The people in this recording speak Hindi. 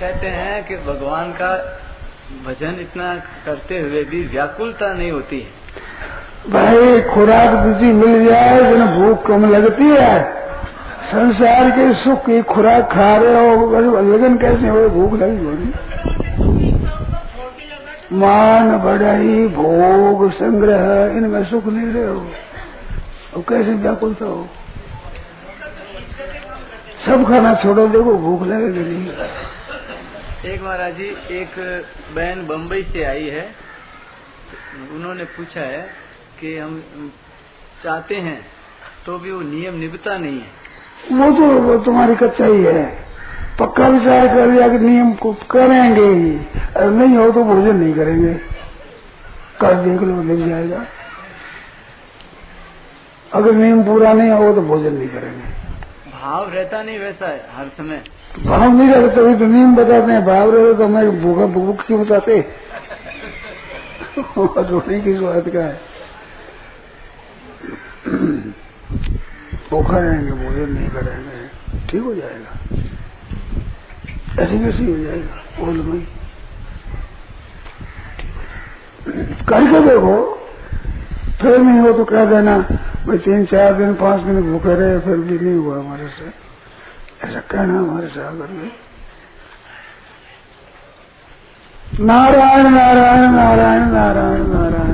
कहते हैं कि भगवान का भजन इतना करते हुए भी व्याकुलता नहीं होती है। भाई, खुराक दूसरी मिल जाए तो भूख कम लगती है। संसार के सुख की खुराक खा रहे हो लगन कैसे हो, भूख लगी होगी। मान बढ़ाई, भोग संग्रह, इनमें सुख ले रहे हो। और कैसे व्याकुलता हो? सब खाना छोड़ो, देखो भूख लगेगी नहीं। एक महाराज जी एक बहन बम्बई से आई है। उन्होंने पूछा है कि हम चाहते हैं तो भी वो नियम निभता नहीं है। वो तो वो तुम्हारी ही है। पक्का विचार कर लिया कि नियम को करेंगे ही। अगर नहीं हो तो भोजन नहीं करेंगे। कर देख लो, लग जाएगा। अगर नियम पूरा नहीं हो तो भोजन नहीं करेंगे। भाव रहता नहीं वैसा है, हर समय। भाव नहीं रहता, तभी तो नियम बताते हैं, भाव रहे तो मैं भूखा भूख क्यों बताते? रोने की बात का है? भूखा रहेंगे, भोजन नहीं करेंगे, ठीक हो जाएगा। ऐसी कैसी हो जाएगा, बोल भाई। करके देखो फिर नहीं हो तो कह देना, भाई तीन, चार दिन, पाँच दिन भूखे रहे, फिर भी नहीं हुआ हमारे से। ऐसा कहना हमारे सागर में। नारायण नारायण नारायण नारायण नारायण नारायण